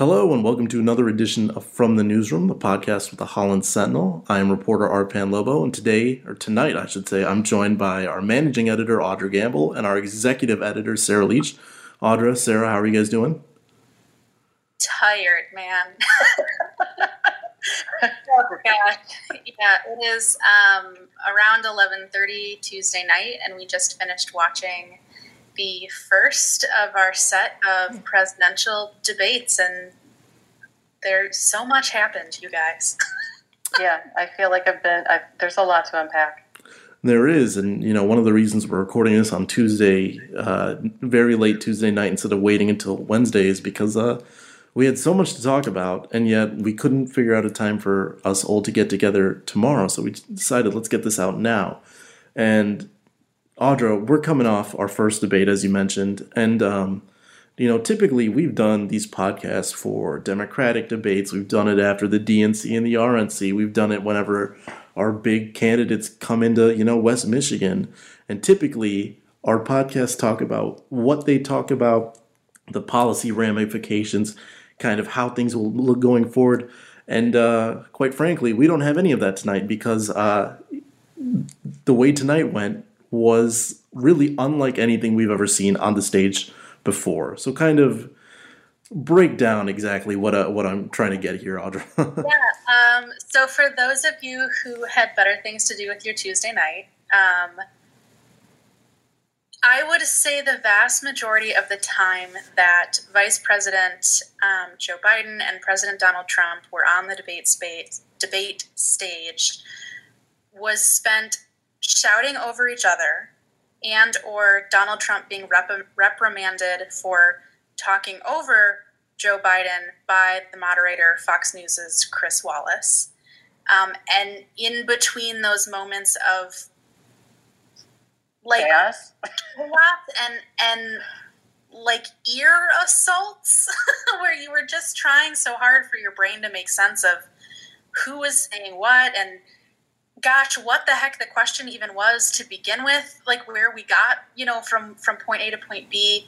Hello, and welcome to another edition of From the Newsroom, the podcast with the Holland Sentinel. I am reporter Arpan Lobo, and today, or tonight, I should say, I'm joined by our managing editor, Audra Gamble, and our executive editor, Sarah Leach. Audra, Sarah, how are you guys doing? Tired, man. Yeah, it is um, around 11.30 Tuesday night, and we just finished watching the first of our set of presidential debates, and there's so much happened, you guys. yeah, I feel like I've been. I've, there's a lot to unpack. There is, and you know, one of the reasons we're recording this on Tuesday, uh, very late Tuesday night, instead of waiting until Wednesday, is because uh, we had so much to talk about, and yet we couldn't figure out a time for us all to get together tomorrow. So we decided let's get this out now. And Audra, we're coming off our first debate, as you mentioned, and um, you know, typically we've done these podcasts for Democratic debates. We've done it after the DNC and the RNC. We've done it whenever our big candidates come into you know West Michigan, and typically our podcasts talk about what they talk about, the policy ramifications, kind of how things will look going forward. And uh, quite frankly, we don't have any of that tonight because uh, the way tonight went, was really unlike anything we've ever seen on the stage before. So, kind of break down exactly what uh, what I'm trying to get here, Audra. yeah. Um, so, for those of you who had better things to do with your Tuesday night, um, I would say the vast majority of the time that Vice President um, Joe Biden and President Donald Trump were on the debate space, debate stage was spent shouting over each other and or Donald Trump being rep- reprimanded for talking over Joe Biden by the moderator Fox News's Chris Wallace. Um, and in between those moments of like chaos and and like ear assaults where you were just trying so hard for your brain to make sense of who was saying what and gosh, what the heck the question even was to begin with, like where we got, you know, from from point A to point B,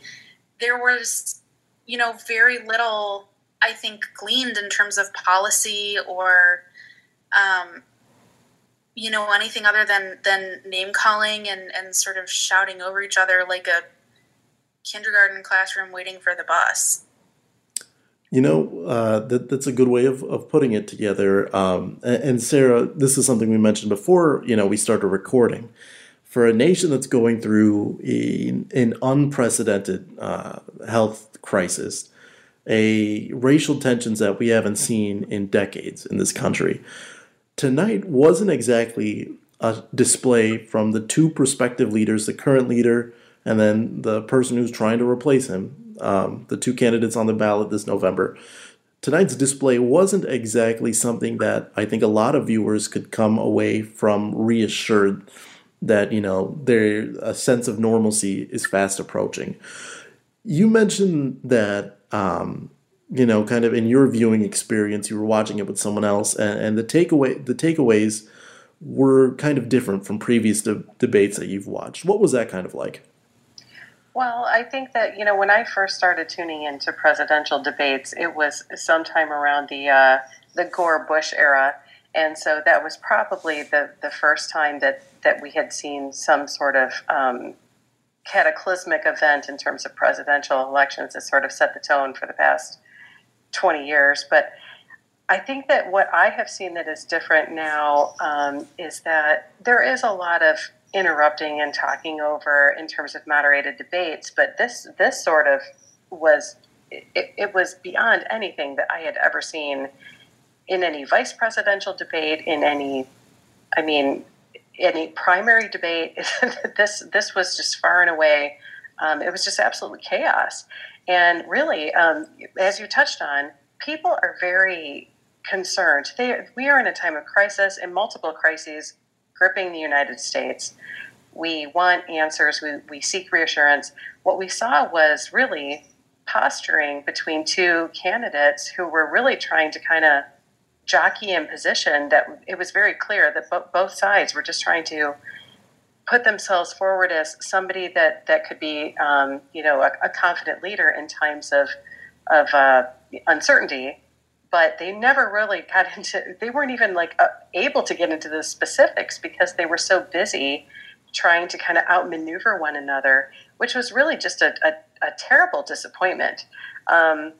there was, you know, very little I think gleaned in terms of policy or um, you know, anything other than than name calling and, and sort of shouting over each other like a kindergarten classroom waiting for the bus. You know, uh, that, that's a good way of, of putting it together. Um, and, Sarah, this is something we mentioned before, you know, we started recording. For a nation that's going through a, an unprecedented uh, health crisis, a racial tensions that we haven't seen in decades in this country, tonight wasn't exactly a display from the two prospective leaders, the current leader and then the person who's trying to replace him, um, the two candidates on the ballot this November. Tonight's display wasn't exactly something that I think a lot of viewers could come away from reassured that you know their a sense of normalcy is fast approaching. You mentioned that um, you know, kind of in your viewing experience, you were watching it with someone else, and, and the takeaway the takeaways were kind of different from previous de- debates that you've watched. What was that kind of like? Well, I think that you know when I first started tuning into presidential debates, it was sometime around the uh, the Gore Bush era, and so that was probably the the first time that that we had seen some sort of um, cataclysmic event in terms of presidential elections that sort of set the tone for the past twenty years. But I think that what I have seen that is different now um, is that there is a lot of interrupting and talking over in terms of moderated debates, but this this sort of was it, it was beyond anything that I had ever seen in any vice presidential debate, in any, I mean, any primary debate. this this was just far and away. Um, it was just absolutely chaos, and really, um, as you touched on, people are very concerned. They, we are in a time of crisis and multiple crises gripping the United States. We want answers, we, we seek reassurance. What we saw was really posturing between two candidates who were really trying to kind of jockey in position that it was very clear that bo- both sides were just trying to put themselves forward as somebody that, that could be, um, you know, a, a, confident leader in times of, of uh, uncertainty, but they never really got into. They weren't even like uh, able to get into the specifics because they were so busy trying to kind of outmaneuver one another, which was really just a, a, a terrible disappointment. Um,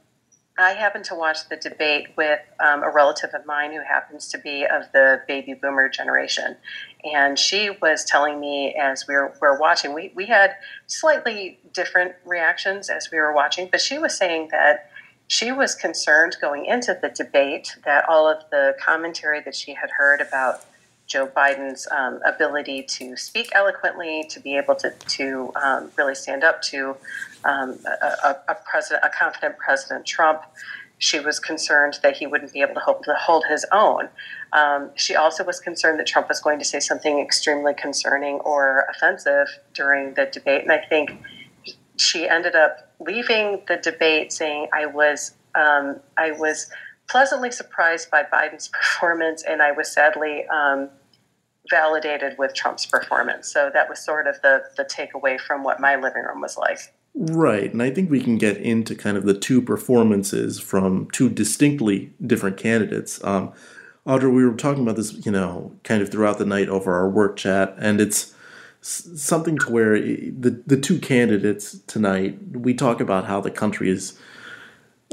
I happened to watch the debate with um, a relative of mine who happens to be of the baby boomer generation. And she was telling me as we were, were watching, we, we had slightly different reactions as we were watching, but she was saying that she was concerned going into the debate that all of the commentary that she had heard about Joe Biden's um, ability to speak eloquently, to be able to, to um, really stand up to um, a, a, president, a confident President Trump. She was concerned that he wouldn't be able to hold, to hold his own. Um, she also was concerned that Trump was going to say something extremely concerning or offensive during the debate. And I think she ended up leaving the debate saying, "I was, um, I was." pleasantly surprised by Biden's performance, and I was sadly um, validated with Trump's performance. So that was sort of the the takeaway from what my living room was like. Right, and I think we can get into kind of the two performances from two distinctly different candidates. Um, Audra, we were talking about this, you know, kind of throughout the night over our work chat, and it's something to where the the two candidates tonight we talk about how the country is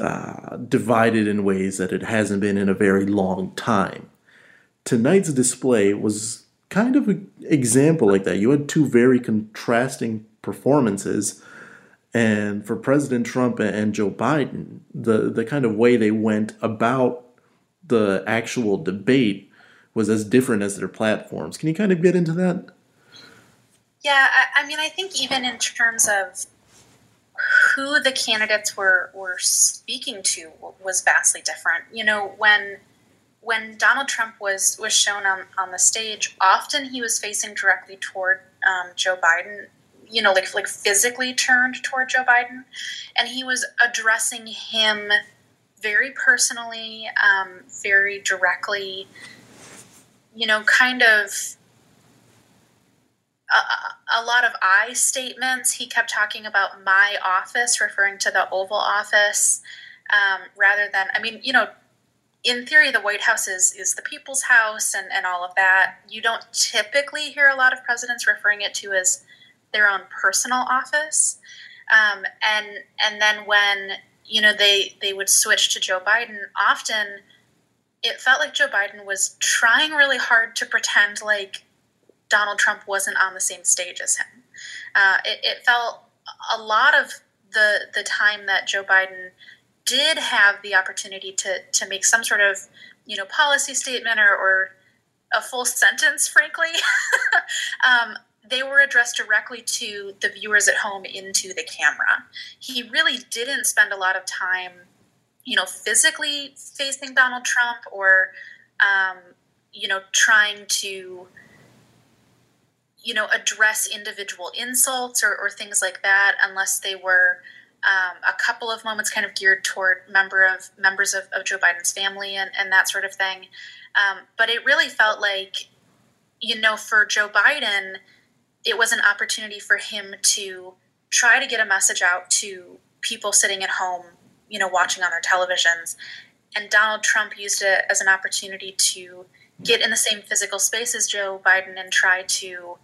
uh, divided in ways that it hasn't been in a very long time. Tonight's display was kind of an example like that. You had two very contrasting performances and for President Trump and Joe Biden, the, the kind of way they went about the actual debate was as different as their platforms. Can you kind of get into that? Yeah, I, I mean, I think even in terms of who the candidates were were speaking to was vastly different. You know, when when Donald Trump was was shown on on the stage, often he was facing directly toward um, Joe Biden, you know, like like physically turned toward Joe Biden, and he was addressing him very personally, um, very directly. You know, kind of a, a, lot of I statements. He kept talking about my office, referring to the Oval Office, um, rather than I mean, you know, in theory, the White House is, is the people's house and, and all of that. You don't typically hear a lot of presidents referring it to as their own personal office. Um, and and then when you know they they would switch to Joe Biden, often it felt like Joe Biden was trying really hard to pretend like Donald Trump wasn't on the same stage as him. Uh, it, it felt a lot of the the time that Joe Biden did have the opportunity to to make some sort of you know policy statement or, or a full sentence, frankly. um, they were addressed directly to the viewers at home into the camera. He really didn't spend a lot of time, you know, physically facing Donald Trump or, um, you know, trying to, you know, address individual insults or, or things like that, unless they were um, a couple of moments kind of geared toward member of members of, of Joe Biden's family and, and that sort of thing. Um, but it really felt like, you know, for Joe Biden, it was an opportunity for him to try to get a message out to people sitting at home, you know, watching on their televisions. And Donald Trump used it as an opportunity to get in the same physical space as Joe Biden and try to,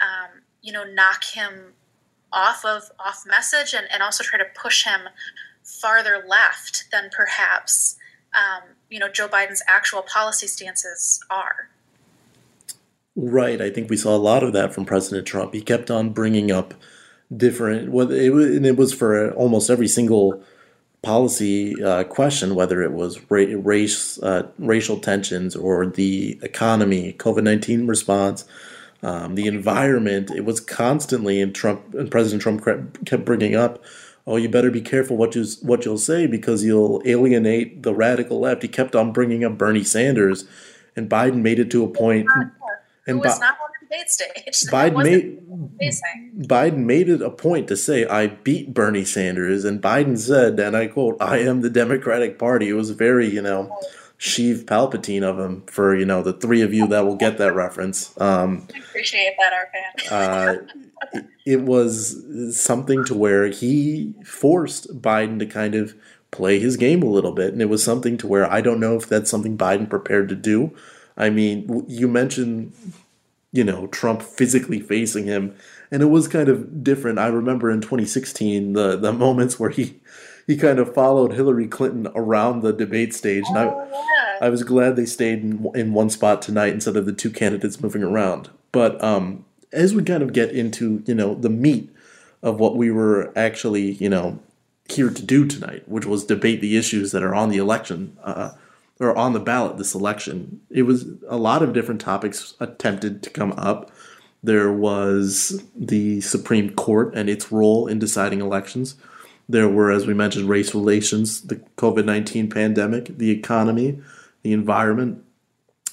um, you know, knock him off of off message and, and also try to push him farther left than perhaps um, you know Joe Biden's actual policy stances are. Right. I think we saw a lot of that from President Trump. He kept on bringing up different, well, it, was, and it was for almost every single policy uh, question, whether it was ra- race, uh, racial tensions or the economy, COVID nineteen response, um, the environment. It was constantly, and Trump and President Trump kept bringing up, "Oh, you better be careful what you what you'll say because you'll alienate the radical left." He kept on bringing up Bernie Sanders, and Biden made it to a point. And was not on the debate stage. Biden made Biden made it a point to say, "I beat Bernie Sanders," and Biden said, and I quote, "I am the Democratic Party." It was very, you know. Sheev Palpatine of him for you know the three of you that will get that reference. Um, appreciate that, Arpan. uh, it, was something to where he forced Biden to kind of play his game a little bit. And it was something to where I don't know if that's something Biden prepared to do. I mean, you mentioned, you know, Trump physically facing him, and it was kind of different. I remember in 2016 the the moments where he he kind of followed Hillary Clinton around the debate stage, and Oh, I yeah. I was glad they stayed in, in one spot tonight instead of the two candidates moving around. But um, as we kind of get into you know the meat of what we were actually you know here to do tonight, which was debate the issues that are on the election uh, or on the ballot this election, it was a lot of different topics attempted to come up. There was the Supreme Court and its role in deciding elections. There were, as we mentioned, race relations, the COVID 19 pandemic, the economy, the environment.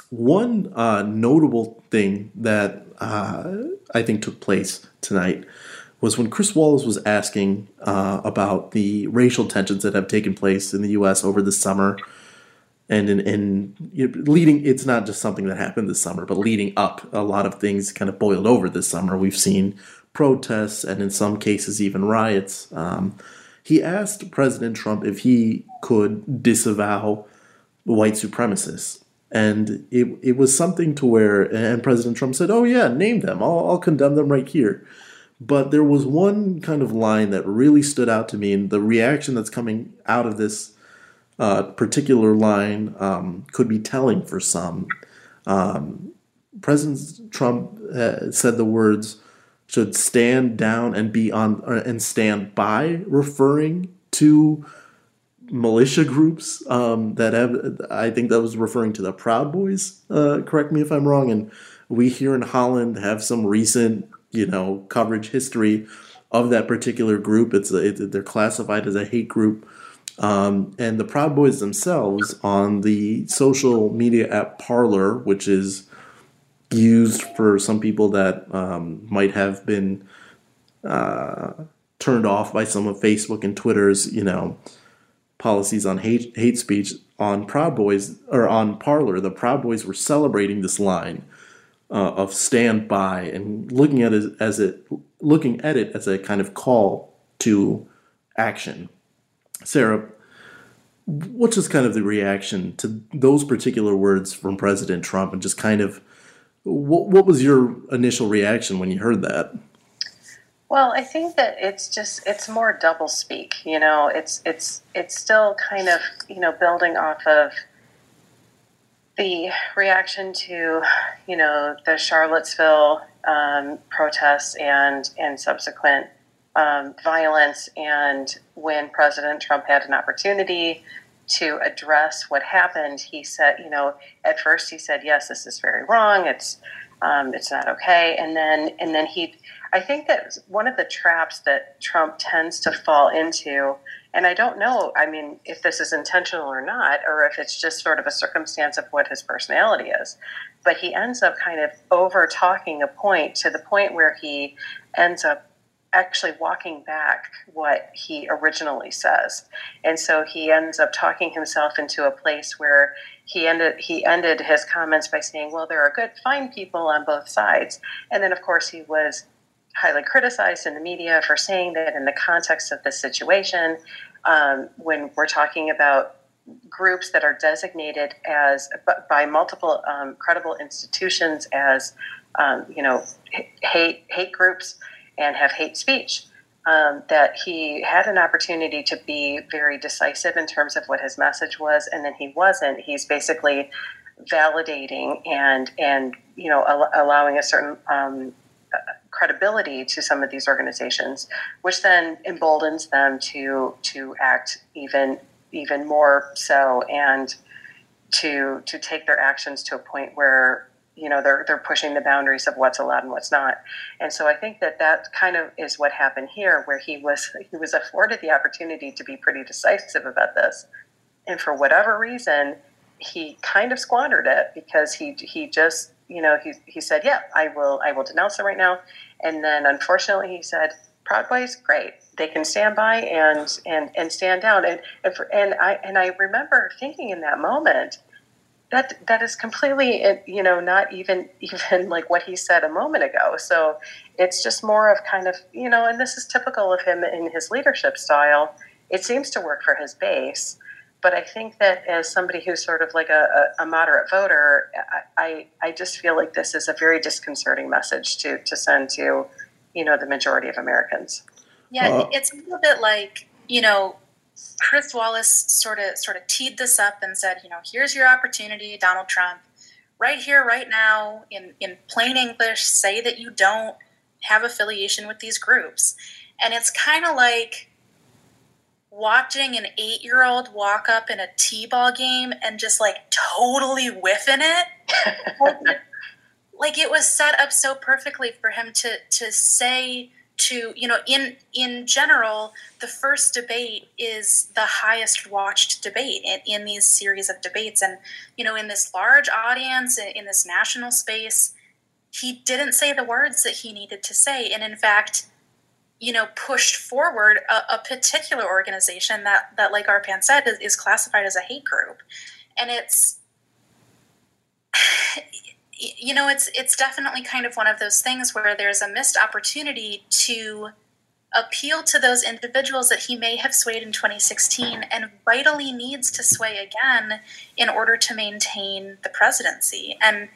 One uh, notable thing that uh, I think took place tonight was when Chris Wallace was asking uh, about the racial tensions that have taken place in the U.S. over the summer, and in, in you know, leading, it's not just something that happened this summer, but leading up, a lot of things kind of boiled over this summer. We've seen protests and in some cases even riots. Um, he asked President Trump if he could disavow white supremacists. And it, it was something to where, and President Trump said, Oh, yeah, name them. I'll, I'll condemn them right here. But there was one kind of line that really stood out to me, and the reaction that's coming out of this uh, particular line um, could be telling for some. Um, President Trump uh, said the words should stand down and be on uh, and stand by, referring to militia groups um, that have. I think that was referring to the Proud Boys. Uh, correct me if I'm wrong. And we here in Holland have some recent, you know, coverage history of that particular group. It's a, it, they're classified as a hate group. Um, and the Proud Boys themselves on the social media app Parler, which is used for some people that um, might have been uh, turned off by some of Facebook and Twitter's, you know, policies on hate hate speech. On Proud Boys or on Parler, the Proud Boys were celebrating this line uh, of "Stand by" and looking at it as it looking at it as a kind of call to action. Sarah, what's just kind of the reaction to those particular words from President Trump, and just kind of what, what was your initial reaction when you heard that? Well, I think that it's just it's more double speak. You know, it's it's it's still kind of you know building off of the reaction to you know the Charlottesville um, protests and and subsequent um, violence, and when President Trump had an opportunity to address what happened, he said, you know, at first he said, yes, this is very wrong. It's um, it's not okay, and then and then he. I think that one of the traps that Trump tends to fall into, and I don't know, I mean, if this is intentional or not, or if it's just sort of a circumstance of what his personality is, but he ends up kind of over talking a point to the point where he ends up actually walking back what he originally says. And so he ends up talking himself into a place where he ended he ended his comments by saying, "Well, there are good fine people on both sides." And then of course he was highly criticized in the media for saying that in the context of this situation um, when we're talking about groups that are designated as by multiple um, credible institutions as um, you know hate hate groups and have hate speech. Um, that he had an opportunity to be very decisive in terms of what his message was, and then he wasn't. He's basically validating and and you know al- allowing a certain um, credibility to some of these organizations, which then emboldens them to to act even even more so and to to take their actions to a point where you know they're they're pushing the boundaries of what's allowed and what's not. And so i think that that kind of is what happened here where he was he was afforded the opportunity to be pretty decisive about this. And for whatever reason he kind of squandered it because he he just you know he, he said yeah i will i will denounce them right now and then unfortunately he said proud boys great. They can stand by and and and stand down. And and, for, and i and i remember thinking in that moment that that is completely you know not even even like what he said a moment ago. So it's just more of kind of you know and this is typical of him in his leadership style. It seems to work for his base. But I think that as somebody who's sort of like a, a, a moderate voter, I, I just feel like this is a very disconcerting message to, to send to, you know, the majority of Americans. Yeah, uh, it's a little bit like, you know, Chris Wallace sort of sort of teed this up and said, you know, here's your opportunity, Donald Trump, right here, right now, in in plain English, say that you don't have affiliation with these groups, and it's kind of like watching an eight year old walk up in a t ball game and just like totally whiffing it. like it was set up so perfectly for him to to say to you know in in general the first debate is the highest watched debate in, in these series of debates and you know in this large audience in, in this national space he didn't say the words that he needed to say and in fact you know pushed forward a, a particular organization that that like arpan said is, is classified as a hate group. And it's you know it's it's definitely kind of one of those things where there's a missed opportunity to appeal to those individuals that he may have swayed in 2016 and vitally needs to sway again in order to maintain the presidency. And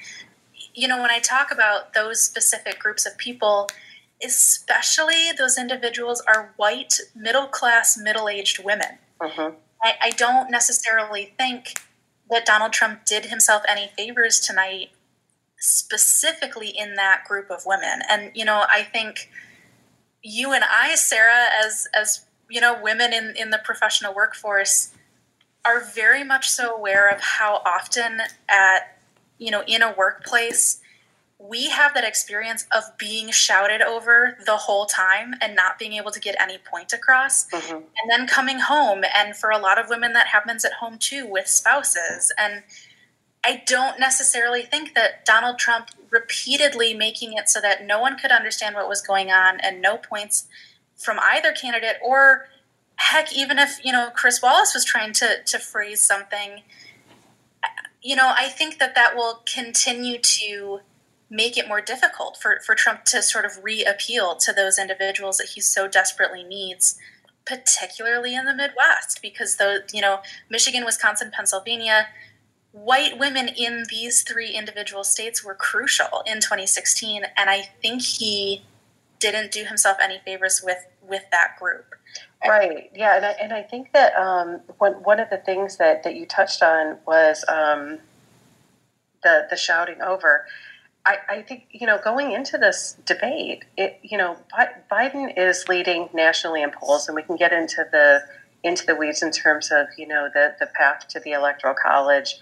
you know when i talk about those specific groups of people especially those individuals are white middle class middle-aged women uh-huh. I, I don't necessarily think that donald trump did himself any favors tonight specifically in that group of women. And you know, I think you and I, Sarah, as as you know, women in in the professional workforce, are very much so aware of how often at you know in a workplace we have that experience of being shouted over the whole time and not being able to get any point across. Mm-hmm. and then coming home and for a lot of women that happens at home too with spouses. And I don't necessarily think that Donald Trump repeatedly making it so that no one could understand what was going on and no points from either candidate. Or heck even if you know Chris Wallace was trying to to phrase something you know I think that that will continue to make it more difficult for for Trump to sort of reappeal to those individuals that he so desperately needs particularly in the Midwest because though you know Michigan Wisconsin Pennsylvania white women in these three individual states were crucial in 2016 and i think he didn't do himself any favors with with that group. Right. Yeah and i, and I think that um, one, one of the things that, that you touched on was um, the the shouting over I, I think you know going into this debate it you know biden is leading nationally in polls and we can get into the into the weeds in terms of you know the the path to the electoral college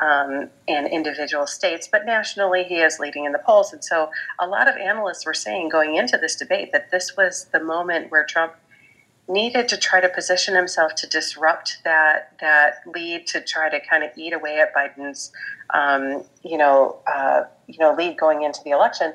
um, in individual states, but nationally he is leading in the polls. And so a lot of analysts were saying going into this debate that this was the moment where Trump needed to try to position himself to disrupt that that lead to try to kind of eat away at Biden's um, you know uh, you know lead going into the election.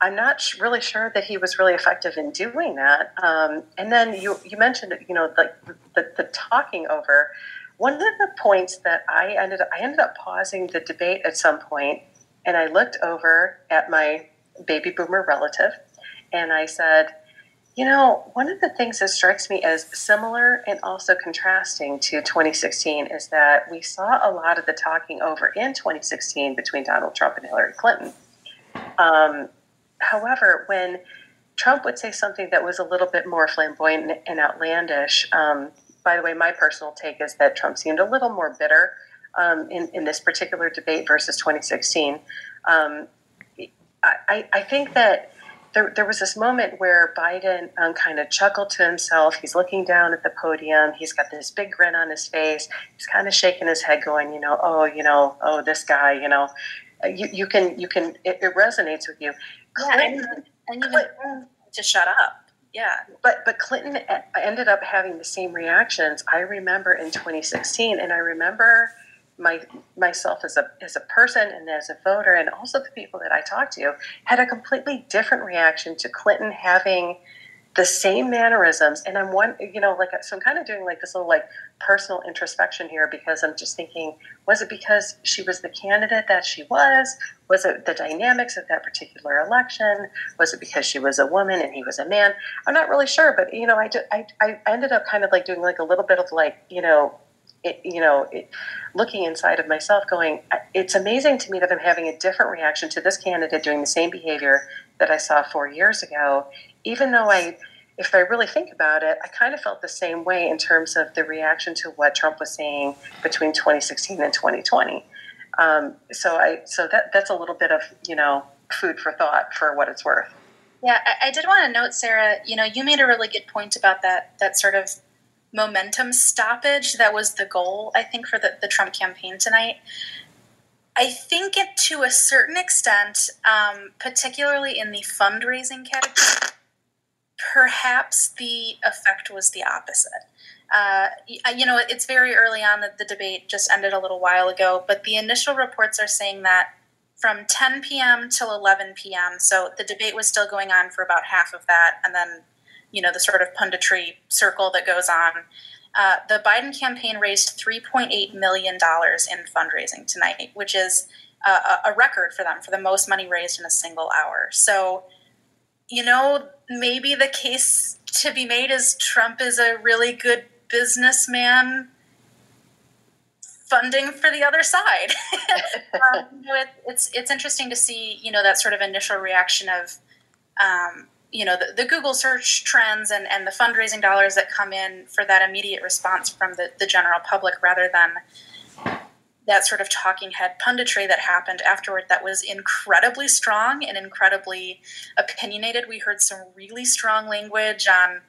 I'm not really sure that he was really effective in doing that. Um, and then you you mentioned you know like the, the talking over. One of the points that I ended I ended up pausing the debate at some point, and I looked over at my baby boomer relative, and I said, you know, one of the things that strikes me as similar and also contrasting to 2016 is that we saw a lot of the talking over in 2016 between Donald Trump and Hillary Clinton. Um, however, when Trump would say something that was a little bit more flamboyant and outlandish, um, by the way, my personal take is that Trump seemed a little more bitter um, in, in this particular debate versus 2016. Um, I, I think that there, there was this moment where Biden um, kind of chuckled to himself. He's looking down at the podium. He's got this big grin on his face. He's kind of shaking his head, going, you know, oh, you know, oh, this guy, you know, you, you can, you can, it, it resonates with you. Yeah, and, and even to shut up yeah. But but Clinton ended up having the same reactions. I remember in 2016, and I remember my myself as a as a person and as a voter, and also the people that I talked to had a completely different reaction to Clinton having the same mannerisms. And i'm one you know like so i'm kind of doing like this little like personal introspection here because i'm just thinking was it because she was the candidate that she was? Was it the dynamics of that particular election? Was it because she was a woman and he was a man? I'm not really sure but you know i I, I ended up kind of like doing like a little bit of like you know it, you know, it, looking inside of myself, going, it's amazing to me that I'm having a different reaction to this candidate doing the same behavior that I saw four years ago, even though I, if I really think about it, I kind of felt the same way in terms of the reaction to what Trump was saying between 2016 and 2020. Um, so I, so that that's a little bit of you know food for thought for what it's worth. Yeah, I, I did want to note, Sarah. You know, you made a really good point about that that sort of momentum stoppage that was the goal, I think, for the, the Trump campaign tonight. I think it to a certain extent, um, particularly in the fundraising category, perhaps the effect was the opposite. Uh, you know, it's very early on that the debate just ended a little while ago, but the initial reports are saying that from 10 p.m. till 11 p.m., so the debate was still going on for about half of that, and then, you know, the sort of punditry circle that goes on. Uh, the Biden campaign raised $3.8 million in fundraising tonight, which is a, a record for them for the most money raised in a single hour. So, you know, maybe the case to be made is Trump is a really good businessman funding for the other side. um, it, it's it's interesting to see you know that sort of initial reaction of um, you know the, the, Google search trends and, and the fundraising dollars that come in for that immediate response from the, the general public rather than that sort of talking head punditry that happened afterward that was incredibly strong and incredibly opinionated. We heard some really strong language on,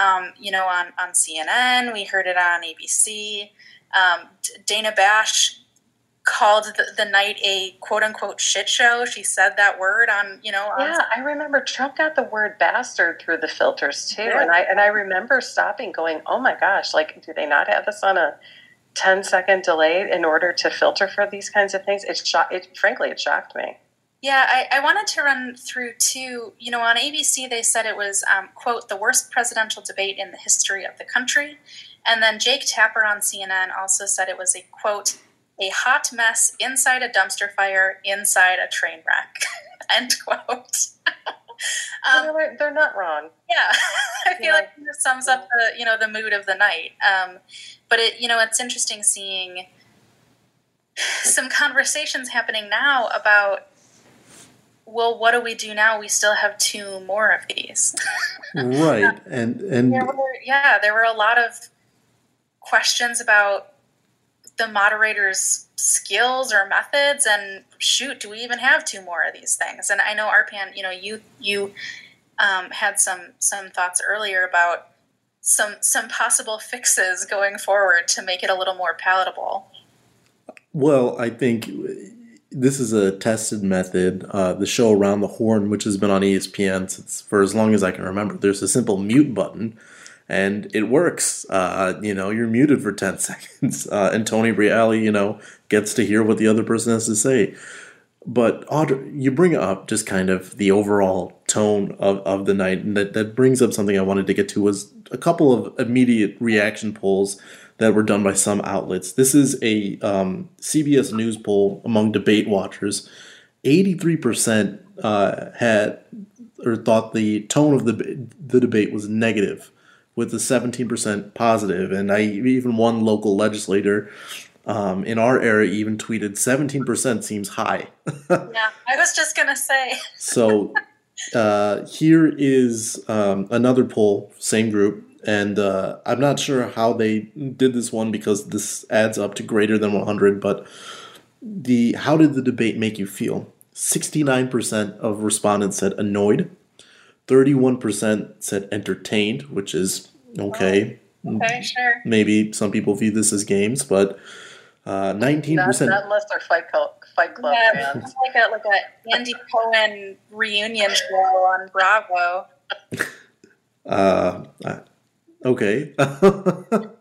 um, you know, on, on CNN. We heard it on ABC. Um, Dana Bash called the, the, night a quote unquote shit show. She said that word on, you know. On yeah, I remember Trump got the word bastard through the filters too, yeah. and I and I remember stopping, going, "Oh my gosh! Like, do they not have this on a 10 second delay in order to filter for these kinds of things. It, sho- it frankly, it shocked me. Yeah, I, I, wanted to run through too. You know, on ABC, they said it was, um, quote, the worst presidential debate in the history of the country. And then Jake Tapper on CNN also said it was a, quote, a hot mess inside a dumpster fire inside a train wreck, end quote. um, you know, they're not wrong. Yeah, I feel yeah. like this sums up the you know the mood of the night. Um, but it you know it's interesting seeing some conversations happening now about well what do we do now we still have two more of these right and and there were, yeah there were a lot of questions about the moderator's skills or methods and shoot do we even have two more of these things? And i know arpan you know you you um, had some some thoughts earlier about some some possible fixes going forward to make it a little more palatable. Well i think this is a tested method uh, the show around the horn which has been on espn since for as long as i can remember. There's a simple mute button and it works. Uh, you know, you're muted for 10 seconds, uh, and Tony Reali, you know, gets to hear what the other person has to say. But Audra, you bring up just kind of the overall tone of, of the night, and that, that brings up something I wanted to get to was a couple of immediate reaction polls that were done by some outlets. This is a um, CBS News poll among debate watchers. 83% uh, had or thought the tone of the the debate was negative with the 17% positive. And I even one local legislator um, in our area even tweeted 17% seems high. yeah, I was just going to say. so uh, here is um, another poll, same group. And uh, I'm not sure how they did this one because this adds up to greater than 100. But the how did the debate make you feel? 69% of respondents said annoyed. 31% said entertained, which is okay. okay, sure. Maybe some people view this as games, but uh, 19%. Not, not unless they're Fight Club, fight club yeah, fans. like a, like a Andy Cohen reunion show on Bravo. Uh, okay. uh,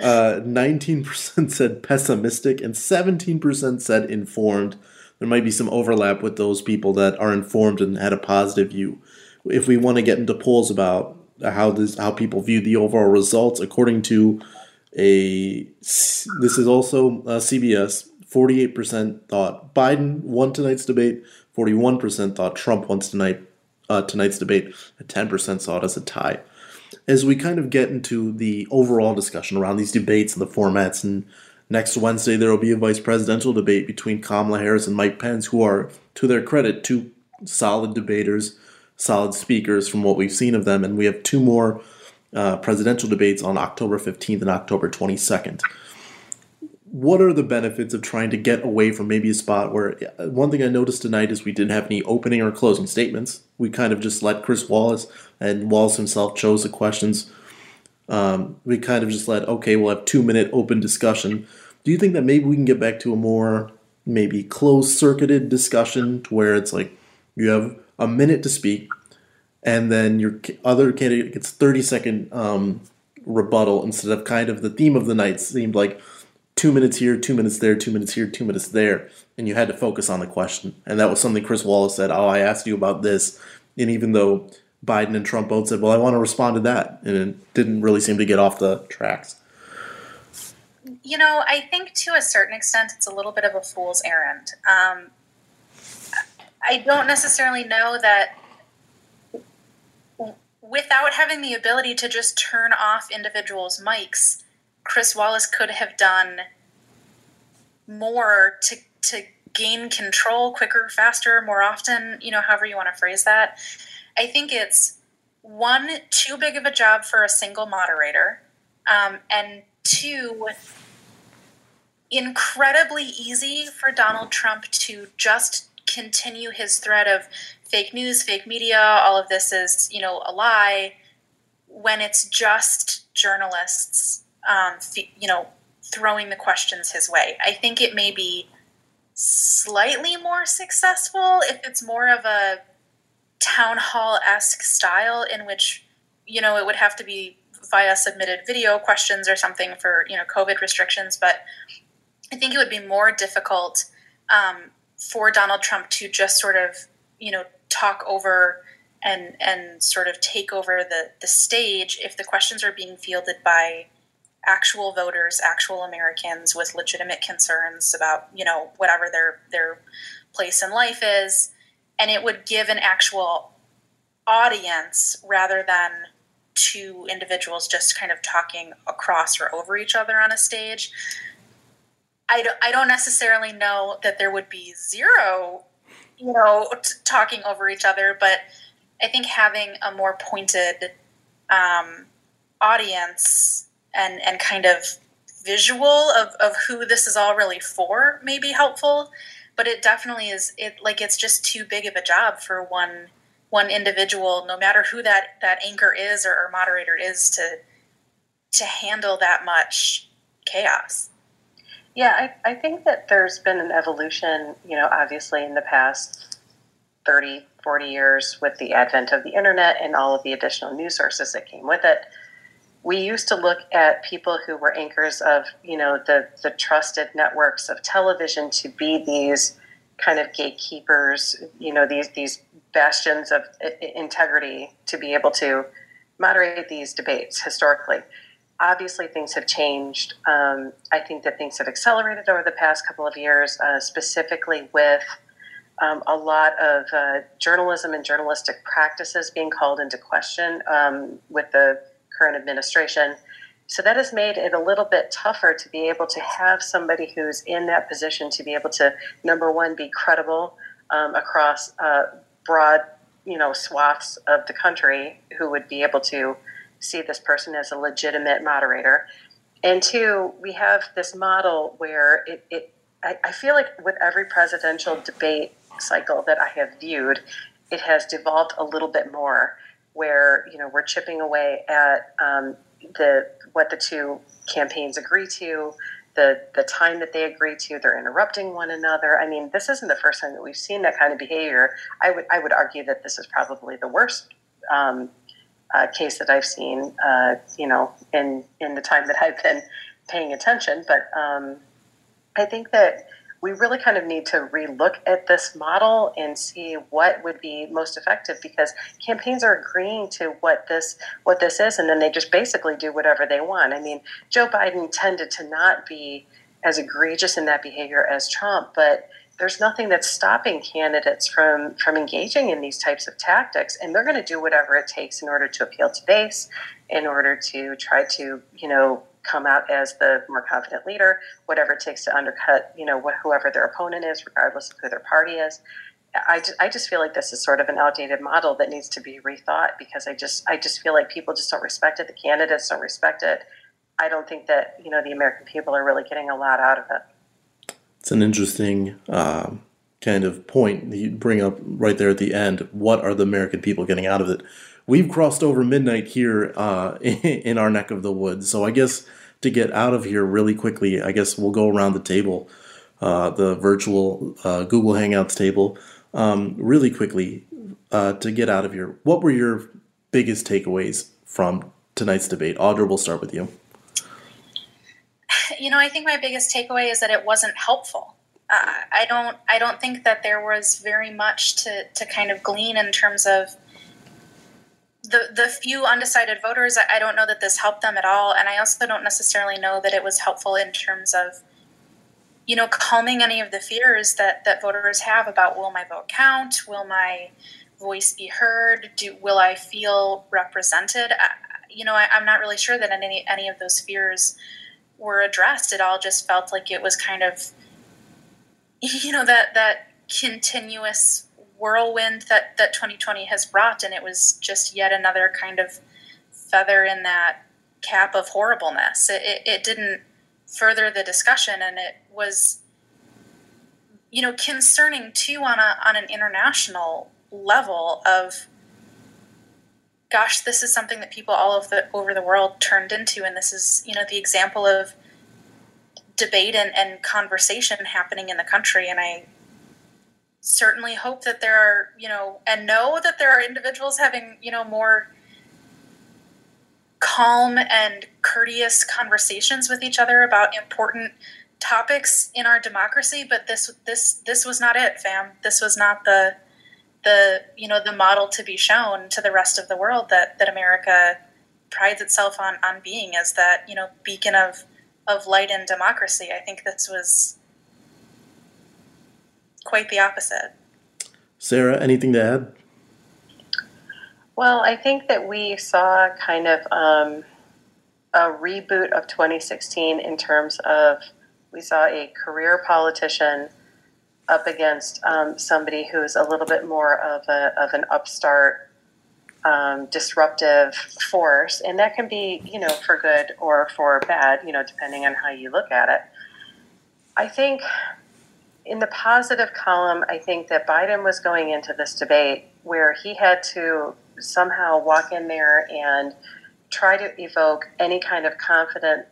19% said pessimistic and 17% said informed. There might be some overlap with those people that are informed and had a positive view if we want to get into polls about how this how people view the overall results, according to a this is also uh, CBS. Forty eight percent thought Biden won tonight's debate. Forty one percent thought Trump won tonight uh, tonight's debate. Ten percent saw it as a tie. As we kind of get into the overall discussion around these debates and the formats, and next Wednesday there will be a vice presidential debate between Kamala Harris and Mike Pence, who are, to their credit, two solid debaters solid speakers from what we've seen of them, and we have two more uh, presidential debates on October 15th and October 22nd. What are the benefits of trying to get away from maybe a spot where one thing I noticed tonight is we didn't have any opening or closing statements. We kind of just let Chris Wallace and Wallace himself chose the questions. Um, we kind of just let okay, we'll have two minute open discussion. Do you think that maybe we can get back to a more maybe closed circuited discussion to where it's like you have a minute to speak, and then your other candidate gets 30 second um, rebuttal instead of kind of the theme of the night seemed like two minutes here, two minutes there, two minutes here, two minutes there, and you had to focus on the question. And that was something Chris Wallace said, Oh, I asked you about this. And even though Biden and Trump both said, Well, I want to respond to that, and it didn't really seem to get off the tracks. You know, I think to a certain extent it's a little bit of a fool's errand. Um, I don't necessarily know that without having the ability to just turn off individuals' mics, Chris Wallace could have done more to to gain control quicker, faster, more often, you know, however you want to phrase that. I think it's one, too big of a job for a single moderator, um, and two, incredibly easy for Donald Trump to just continue his threat of fake news, fake media, all of this is, you know, a lie, when it's just journalists, um, you know, throwing the questions his way. I think it may be slightly more successful if it's more of a town hall esque style in which, you know, it would have to be via submitted video questions or something for, you know, COVID restrictions. But I think it would be more difficult um, for Donald Trump to just sort of, you know, talk over and and sort of take over the the stage if the questions are being fielded by actual voters, actual Americans with legitimate concerns about, you know, whatever their their place in life is, and it would give an actual audience rather than two individuals just kind of talking across or over each other on a stage. I don't, I don't necessarily know that there would be zero, you know, t- talking over each other, but I think having a more pointed um, audience and, and kind of visual of, of who this is all really for may be helpful but it definitely is it like it's just too big of a job for one one individual no matter who that that anchor is or, or moderator is to to handle that much chaos yeah, I, I think that there's been an evolution, you know, obviously in the past 30, 40 years with the advent of the internet and all of the additional news sources that came with it. We used to look at people who were anchors of, you know, the, the trusted networks of television to be these kind of gatekeepers, you know, these, these bastions of integrity to be able to moderate these debates historically obviously things have changed. Um, I think that things have accelerated over the past couple of years, uh, specifically with um, a lot of uh, journalism and journalistic practices being called into question um, with the current administration. So that has made it a little bit tougher to be able to have somebody who's in that position to be able to, number one, be credible um, across uh, broad, you know, swaths of the country, who would be able to see this person as a legitimate moderator. And two, we have this model where it, it I, I feel like with every presidential debate cycle that I have viewed, it has devolved a little bit more where, you know, we're chipping away at um, the what the two campaigns agree to, the the time that they agree to, they're interrupting one another. I mean, this isn't the first time that we've seen that kind of behavior. I would I would argue that this is probably the worst um, uh, case that I've seen, uh, you know, in in the time that I've been paying attention. But um, I think that we really kind of need to relook at this model and see what would be most effective because campaigns are agreeing to what this what this is and then they just basically do whatever they want. I mean, Joe Biden tended to not be as egregious in that behavior as Trump, but there's nothing that's stopping candidates from from engaging in these types of tactics and they're going to do whatever it takes in order to appeal to base in order to try to you know come out as the more confident leader, whatever it takes to undercut, you know, whoever their opponent is, regardless of who their party is. I I just feel like this is sort of an outdated model that needs to be rethought because I just I just feel like people just don't respect it. The candidates don't respect it. I don't think that you know the American people are really getting a lot out of it. It's an interesting um, kind of point that you bring up right there at the end. What are the American people getting out of it? We've crossed over midnight here uh, in our neck of the woods, so I guess to get out of here really quickly, I guess we'll go around the table, uh, the virtual uh, Google Hangouts table, um, really quickly uh, to get out of here. What were your biggest takeaways from tonight's debate? Audra, we'll start with you. You know, I think my biggest takeaway is that it wasn't helpful. Uh, I don't. I don't think that there was very much to to kind of glean in terms of the the few undecided voters, I don't know that this helped them at all, and I also don't necessarily know that it was helpful in terms of, you know, calming any of the fears that that voters have about will my vote count, will my voice be heard, do will I feel represented? I, you know, I, I'm not really sure that any any of those fears were addressed. It all just felt like it was kind of, you know, that that continuous whirlwind that that 2020 has brought, and it was just yet another kind of feather in that cap of horribleness. It, it, it didn't further the discussion, and it was, you know, concerning too on a on an international level of gosh, this is something that people all of the over the world turned into, and this is you know the example of debate and, and conversation happening in the country. And I certainly hope that there are, you know, and know that there are individuals having, you know, more calm and courteous conversations with each other about important topics in our democracy but this this this was not it fam this was not the the you know the model to be shown to the rest of the world that that america prides itself on on being as that you know beacon of of light and democracy i think this was quite the opposite. Sarah, anything to add? Well, I think that we saw kind of um, a reboot of 2016 in terms of we saw a career politician up against um, somebody who's a little bit more of, a, of an upstart, um, disruptive force. And that can be, you know, for good or for bad, you know, depending on how you look at it. I think in the positive column, I think that Biden was going into this debate where he had to somehow walk in there and try to evoke any kind of confident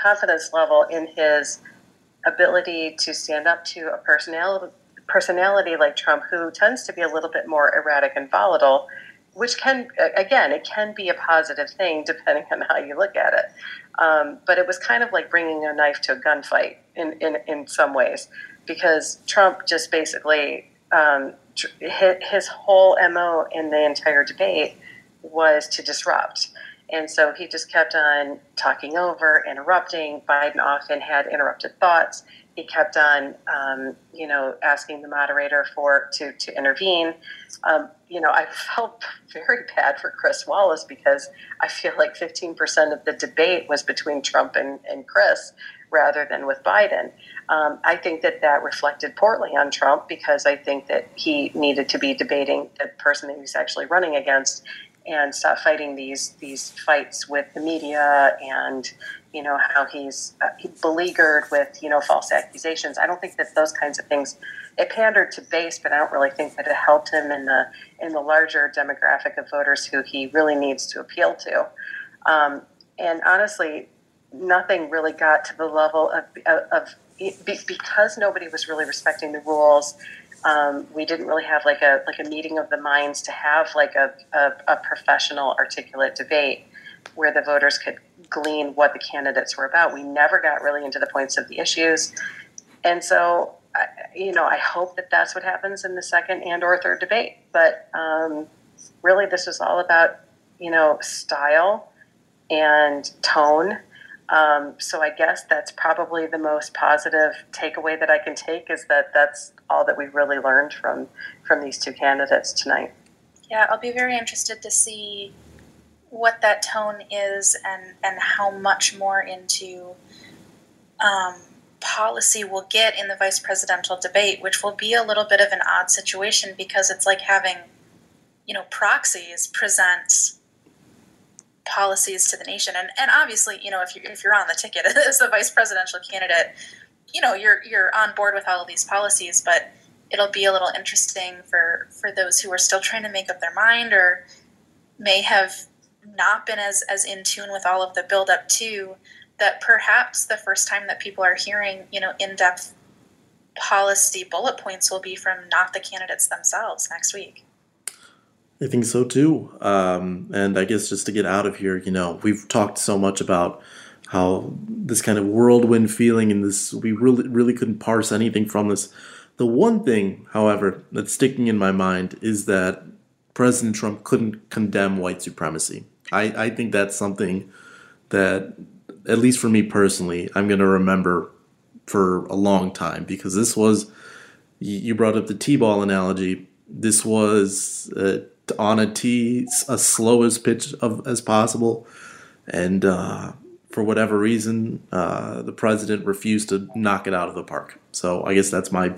confidence level in his ability to stand up to a personality personality like Trump, who tends to be a little bit more erratic and volatile, which can again it can be a positive thing depending on how you look at it. Um, but it was kind of like bringing a knife to a gunfight in in, in some ways because Trump just basically um, his whole mo in the entire debate was to disrupt. And so he just kept on talking over, interrupting. Biden often had interrupted thoughts. He kept on, um, you know, asking the moderator for to to intervene. Um, you know, I felt very bad for Chris Wallace because I feel like 15% of the debate was between Trump and, and Chris rather than with Biden. Um, I think that that reflected poorly on Trump because I think that he needed to be debating the person that he's actually running against and stop fighting these these fights with the media and you know how he's uh, beleaguered with you know false accusations. I don't think that those kinds of things it pandered to base, but I don't really think that it helped him in the in the larger demographic of voters who he really needs to appeal to. Um, and honestly, nothing really got to the level of, of, of because nobody was really respecting the rules. Um, we didn't really have like a like a meeting of the minds to have like a, a, a, professional articulate debate where the voters could glean what the candidates were about. We never got really into the points of the issues, and so I, you know, I hope that that's what happens in the second and or third debate. But um, really, this is all about you know style and tone. Um, so I guess that's probably the most positive takeaway that I can take is that that's all that we really learned from from these two candidates tonight. Yeah, I'll be very interested to see what that tone is and and how much more into um, policy we'll get in the vice presidential debate, which will be a little bit of an odd situation because it's like having, you know, proxies present policies to the nation. And and obviously, you know, if you if you're on the ticket as the vice presidential candidate, you know, you're you're on board with all of these policies, but it'll be a little interesting for for those who are still trying to make up their mind or may have not been as as in tune with all of the build up to that perhaps the first time that people are hearing, you know, in-depth policy bullet points will be from not the candidates themselves next week. I think so too. Um, and I guess just to get out of here, you know, we've talked so much about how this kind of whirlwind feeling and this, we really, really couldn't parse anything from this. The one thing, however, that's sticking in my mind is that President Trump couldn't condemn white supremacy. I, I think that's something that, at least for me personally, I'm going to remember for a long time because this was, you brought up the T ball analogy. This was uh, on a tee as slow as pitch of, as possible. And uh, for whatever reason, uh, the president refused to knock it out of the park. So I guess that's my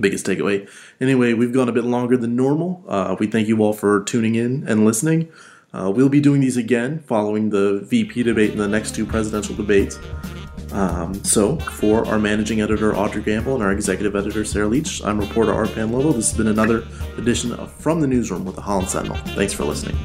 biggest takeaway. Anyway, we've gone a bit longer than normal. Uh, we thank you all for tuning in and listening. Uh, we'll be doing these again following the VP debate and the next two presidential debates. Um, so, for our managing editor Audra Gamble and our executive editor Sarah Leach, I'm reporter Arpan Lobo. This has been another edition of From the Newsroom with the Holland Sentinel. Thanks for listening.